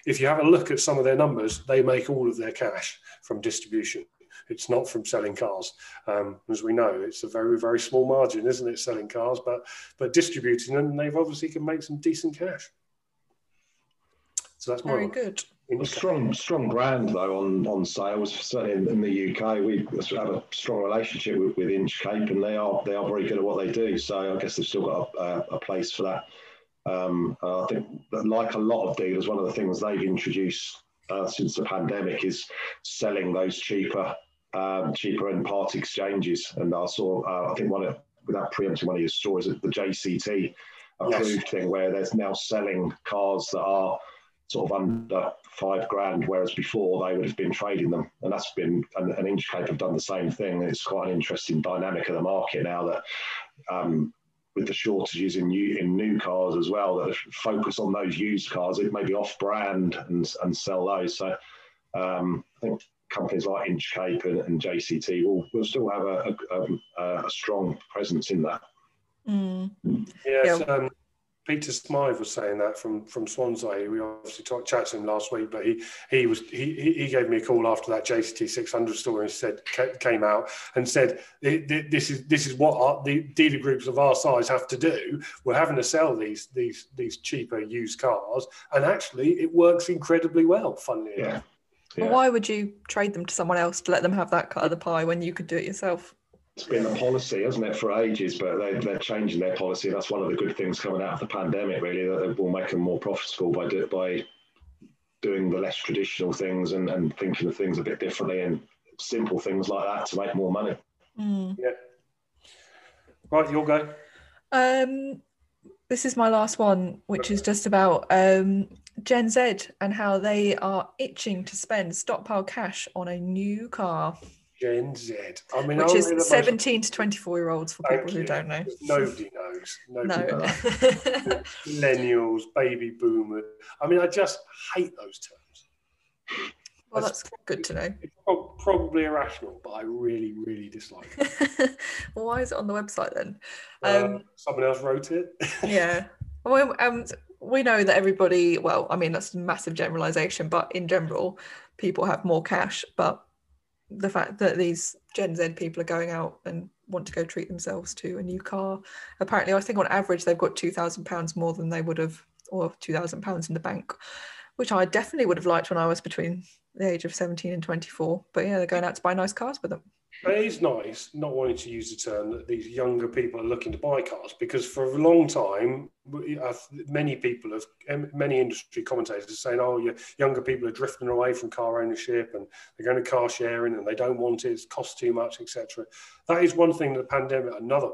if you have a look at some of their numbers, they make all of their cash from distribution. It's not from selling cars, um, as we know. It's a very very small margin, isn't it? Selling cars, but but distributing them, they've obviously can make some decent cash. So that's very good. A strong, strong brand though on on sales. Certainly in, in, the UK, we have a strong relationship with, with Inchcape, and they are they are very good at what they do. So I guess they've still got a, a place for that. Um, I think, like a lot of dealers, one of the things they've introduced uh, since the pandemic is selling those cheaper um, cheaper end part exchanges. And I saw, uh, I think one of, without preempting one of your stories, at the JCT approved yes. thing where there's now selling cars that are sort of under five grand, whereas before they would have been trading them. And that's been, and, and Inchcape have done the same thing. It's quite an interesting dynamic of the market now that um, with the shortages in new, in new cars as well, that focus on those used cars, it may be off brand and, and sell those. So um, I think companies like Inchcape and, and JCT will, will still have a, a, a strong presence in that. Mm. Yes, yeah. um, Peter Smythe was saying that from from Swansea. We obviously talked chat to him last week, but he he was he he gave me a call after that JCT 600 story and said came out and said this is this is what our, the dealer groups of our size have to do. We're having to sell these these these cheaper used cars, and actually it works incredibly well. Funnily yeah. enough. Yeah. why would you trade them to someone else to let them have that cut of the pie when you could do it yourself? It's been a policy, hasn't it, for ages? But they, they're changing their policy. That's one of the good things coming out of the pandemic, really, that it will make them more profitable by do, by doing the less traditional things and, and thinking of things a bit differently and simple things like that to make more money. Mm. Yeah. Right, you'll go. Um, this is my last one, which is just about um, Gen Z and how they are itching to spend stockpile cash on a new car. Gen Z. I mean, which is 17 most... to 24 year olds for people who don't know. Nobody knows. Nobody no. knows. [LAUGHS] Millennials, baby boomers. I mean, I just hate those terms. Well, that's, that's good to know. It's probably irrational, but I really, really dislike it. [LAUGHS] well, why is it on the website then? Uh, um, someone else wrote it. [LAUGHS] yeah. Well, um, we know that everybody, well, I mean, that's a massive generalization, but in general, people have more cash. But the fact that these Gen Z people are going out and want to go treat themselves to a new car, apparently, I think on average, they've got £2,000 more than they would have, or £2,000 in the bank, which I definitely would have liked when I was between the age of 17 and 24. But yeah, they're going out to buy nice cars with them. It is nice not wanting to use the term that these younger people are looking to buy cars because for a long time, uh, many people have, many industry commentators are saying, oh, younger people are drifting away from car ownership and they're going to car sharing and they don't want it, it costs too much, etc. That is one thing that the pandemic, another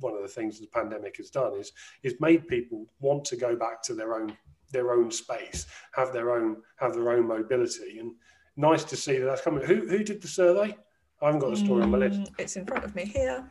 one of the things the pandemic has done is, is made people want to go back to their own their own space, have their own have their own mobility, and nice to see that that's coming. Who who did the survey? I haven't got the story mm, on my list. Mm, it's in front of me here.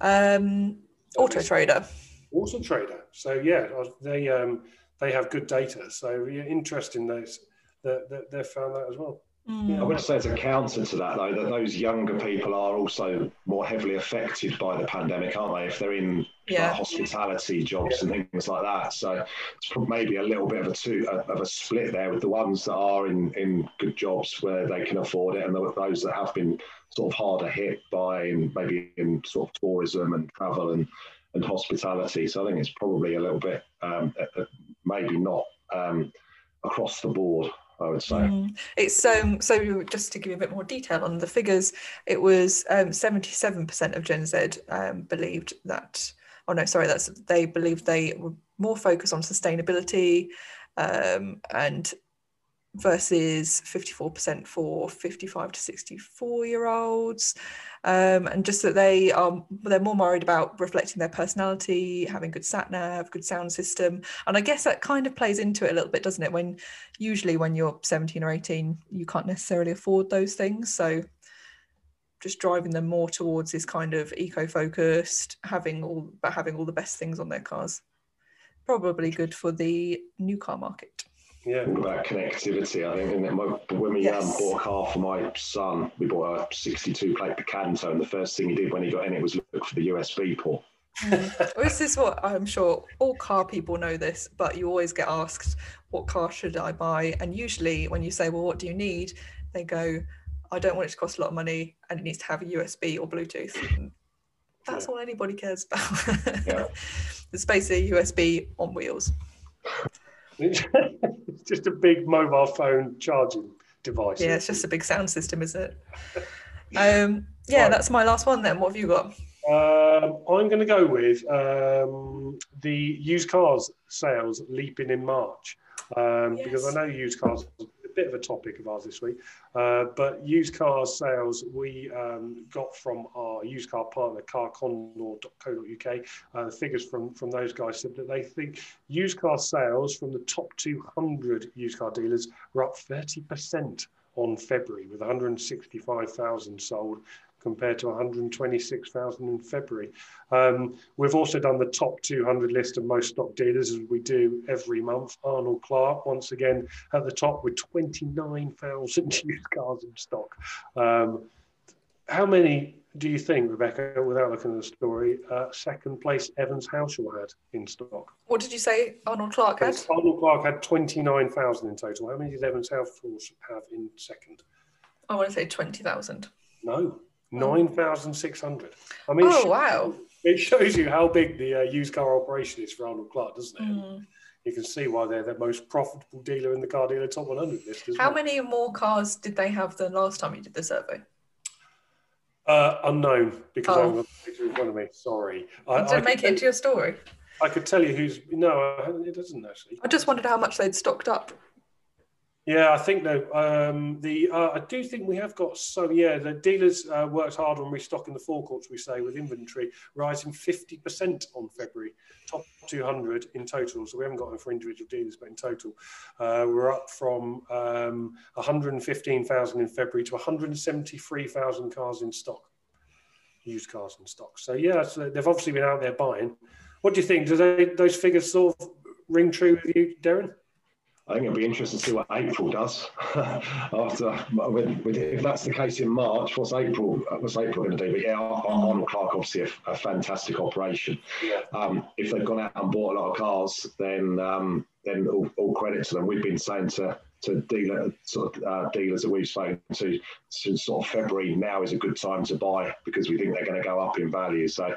Um, Auto Trader. Auto Trader. So yeah, they um, they have good data. So yeah, interesting. Those that, that they've found that as well. Mm. I would say it's a counter to that, though, that those younger people are also more heavily affected by the pandemic, aren't they? If they're in yeah. like, hospitality jobs and things like that. So it's maybe a little bit of a two of a split there with the ones that are in, in good jobs where they can afford it, and those that have been sort of harder hit by maybe in sort of tourism and travel and and hospitality. So I think it's probably a little bit um, maybe not um, across the board. I would say. Mm. It's um so just to give you a bit more detail on the figures, it was um 77% of Gen Z um, believed that oh no, sorry, that's they believed they were more focused on sustainability um, and versus 54% for 55 to 64 year olds um, and just that they are they're more worried about reflecting their personality having good sat nav good sound system and i guess that kind of plays into it a little bit doesn't it? When usually when you're 17 or 18 you can't necessarily afford those things so just driving them more towards this kind of eco-focused having all but having all the best things on their cars probably good for the new car market yeah, about connectivity. I think when we um, yes. um, bought a car for my son, we bought a 62 plate Picanto, and the first thing he did when he got in it was look for the USB port. [LAUGHS] This is what I'm sure all car people know this, but you always get asked, What car should I buy? And usually, when you say, Well, what do you need? they go, I don't want it to cost a lot of money and it needs to have a USB or Bluetooth. [LAUGHS] That's yeah. all anybody cares about. yeah. [LAUGHS] It's basically USB on wheels. [LAUGHS] it's just a big mobile phone charging device. Yeah, it's just a big sound system, is it? um, yeah, right. that's my last one then. What have you got? Um, I'm going to go with um, the used cars sales leaping in March um, yes. because I know used cars bit of a topic of ours this week. Uh, but used car sales we um, got from our used car partner, carcondor.co.uk. Uh, the figures from, from those guys said that they think used car sales from the top 200 used car dealers were up 30% on February, with 165,000 sold compared to 126,000 in February. Um, we've also done the top 200 list of most stock dealers as we do every month. Arnold Clark, once again, at the top with 29,000 [LAUGHS] used cars in stock. Um, how many do you think, Rebecca, without looking at the story, uh, second place Evans Halshaw had in stock? What did you say Arnold Clark had? Arnold Clark had 29,000 in total. How many did Evans Halshaw have in second? I want to say 20,000. No, 9,600. I mean, oh, wow. It shows you how big the uh, used car operation is for Arnold Clark, doesn't it? Mm. You can see why they're the most profitable dealer in the car dealer top 100 list. How well. many more cars did they have than last time you did the survey? Uh, unknown because oh. I haven't got the picture in front of me. Sorry. I, didn't make it into your story. I could tell you who's no, it doesn't actually. I just wondered how much they'd stocked up. Yeah, I think though um, the uh, I do think we have got so yeah the dealers uh, worked hard on restocking the forecourts we say with inventory rising fifty percent on February top two hundred in total so we haven't got them for individual dealers but in total uh, we're up from um, one hundred and fifteen thousand in February to one hundred and seventy three thousand cars in stock used cars in stock so yeah so they've obviously been out there buying. What do you think? Do they, those figures sort of ring true with you, Darren? I think it'll be interesting to see what April does. [LAUGHS] After, if that's the case in March, what's April? What's April going to do? But yeah, Arnold Clark obviously a, a fantastic operation. Um, if they've gone out and bought a lot of cars, then um, then all, all, credit to them. We've been saying to to dealer sort of uh, dealers that we've spoken to since sort of February. Now is a good time to buy because we think they're going to go up in value. So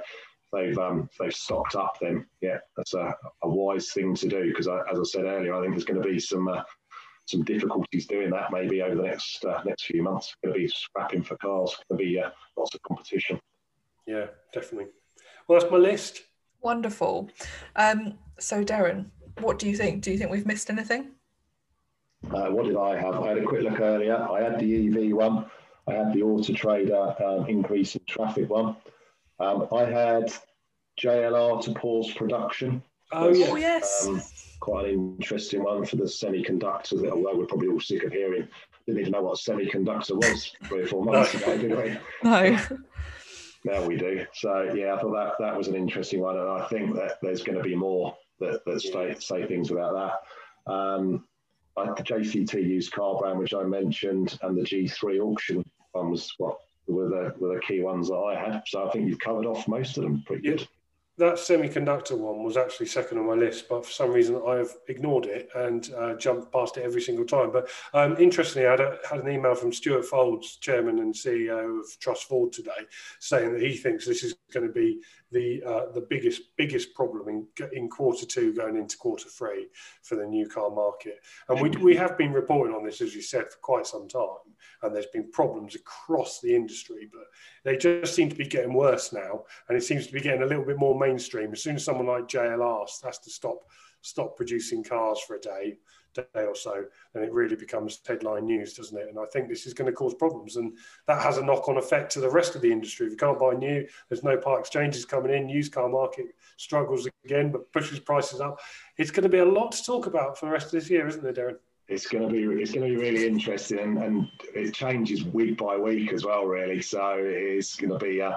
they've um, they've stocked up, then yeah, that's a, a wise thing to do because, as I said earlier, I think there's going to be some uh, some difficulties doing that maybe over the next uh, next few months. Going to be scrapping for cars. Going to be uh, lots of competition. Yeah, definitely. Well, that's my list. Wonderful. Um, so, Darren, what do you think? Do you think we've missed anything? Uh, what did I have? I had a quick look earlier. I had the EV one. I had the Auto Trader um, increase in traffic one. Um, I had JLR to pause production. Oh, yes. Oh, yes. Um, quite an interesting one for the semiconductors that, although we're probably all sick of hearing, didn't even know what a semiconductor was three or four [LAUGHS] months ago, did we? No. [LAUGHS] Now we do. So, yeah, I thought that, that was an interesting one. And I think that there's going to be more that, that say, say things about that. Um, the JCT used car brand, which I mentioned, and the G3 auction one was what were the were the key ones that I had. So I think you've covered off most of them pretty good that semiconductor one was actually second on my list, but for some reason I've ignored it and uh, jumped past it every single time. But um, interestingly, I had, a, had, an email from Stuart Foulds, chairman and CEO of TrustFord today, saying that he thinks this is going to be the uh, the biggest biggest problem in in quarter two going into quarter three for the new car market. And we we have been reporting on this, as you said, for quite some time and there's been problems across the industry, but they just seem to be getting worse now, and it seems to be getting a little bit more mainstream. As soon as someone like JLR has to stop stop producing cars for a day, day or so, then it really becomes headline news, doesn't it? And I think this is going to cause problems, and that has a knock-on effect to the rest of the industry. If you can't buy new, there's no part exchanges coming in. Used car market struggles again, but pushes prices up. It's going to be a lot to talk about for the rest of this year, isn't there, Darren? it's going to be it's going to be really interesting and, it changes week by week as well really so it's going to be uh,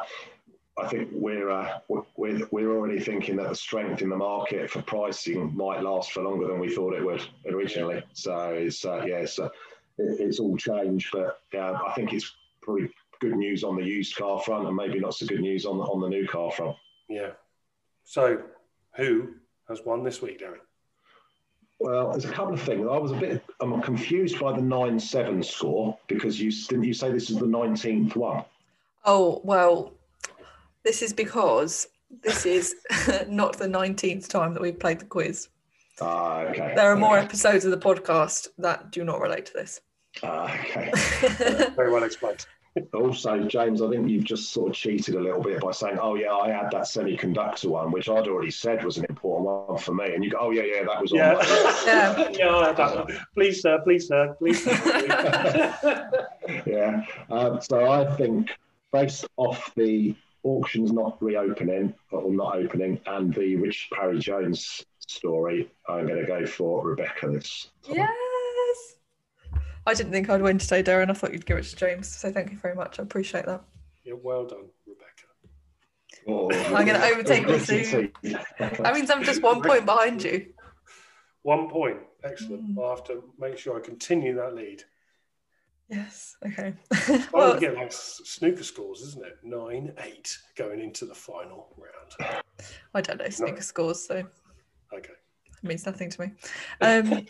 I think we're, uh, we're we're already thinking that the strength in the market for pricing might last for longer than we thought it would originally. So it's uh, yeah, it's, uh, it, it's all changed, but yeah, I think it's probably good news on the used car front, and maybe not so good news on the on the new car front. Yeah. So, who has won this week, Darren? Well, there's a couple of things. I was a bit I'm confused by the nine seven score because you didn't you say this is the nineteenth one. Oh well, this is because this is [LAUGHS] not the nineteenth time that we've played the quiz. Ah, okay. There are more episodes of the podcast that do not relate to this. Ah, okay. [LAUGHS] Very well explained. Also, James, I think you've just sort of cheated a little bit by saying, "Oh yeah, I had that semiconductor one, which I'd already said was an important one for me," and you go, "Oh yeah, yeah, that was yeah. on." [LAUGHS] yeah, yeah, I had that one. Please, sir, please, sir, please. yeah. Um, so I think, based off the auctions not reopening or not opening, and the Rich Parry Jones story, I'm going to go for Rebecca this. Time. Yeah. I didn't think I'd win today, Darren. I thought you'd give it to James. So thank you very much. I appreciate that. Yeah, well done, Rebecca. Oh, I'm going to overtake you soon. that means I'm just one point behind you. One point. Excellent. Mm. I'll have to make sure I continue that lead. Yes. Okay. [LAUGHS] well, again, like snooker scores, isn't it? Nine eight going into the final round. I don't know snooker no. scores, so okay, it means nothing to me. [LAUGHS] Um,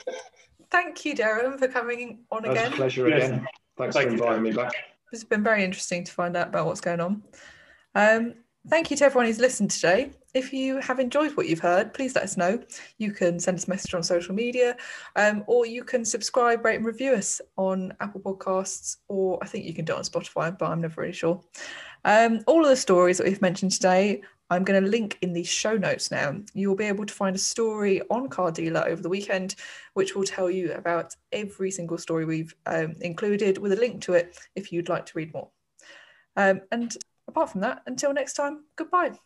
thank you, Darren, for coming on That's again. A pleasure yes. again. Thanks thank for inviting you, me back. It's been very interesting to find out about what's going on. Um, thank you to everyone who's listened today. If you have enjoyed what you've heard, please let us know. You can send us a message on social media, um, or you can subscribe, rate, and review us on Apple Podcasts, or I think you can do it on Spotify, but I'm never really sure. Um, all of the stories that we've mentioned today I'm going to link in the show notes now. You will be able to find a story on Car Dealer over the weekend, which will tell you about every single story we've um, included with a link to it if you'd like to read more. Um, and apart from that, until next time, goodbye.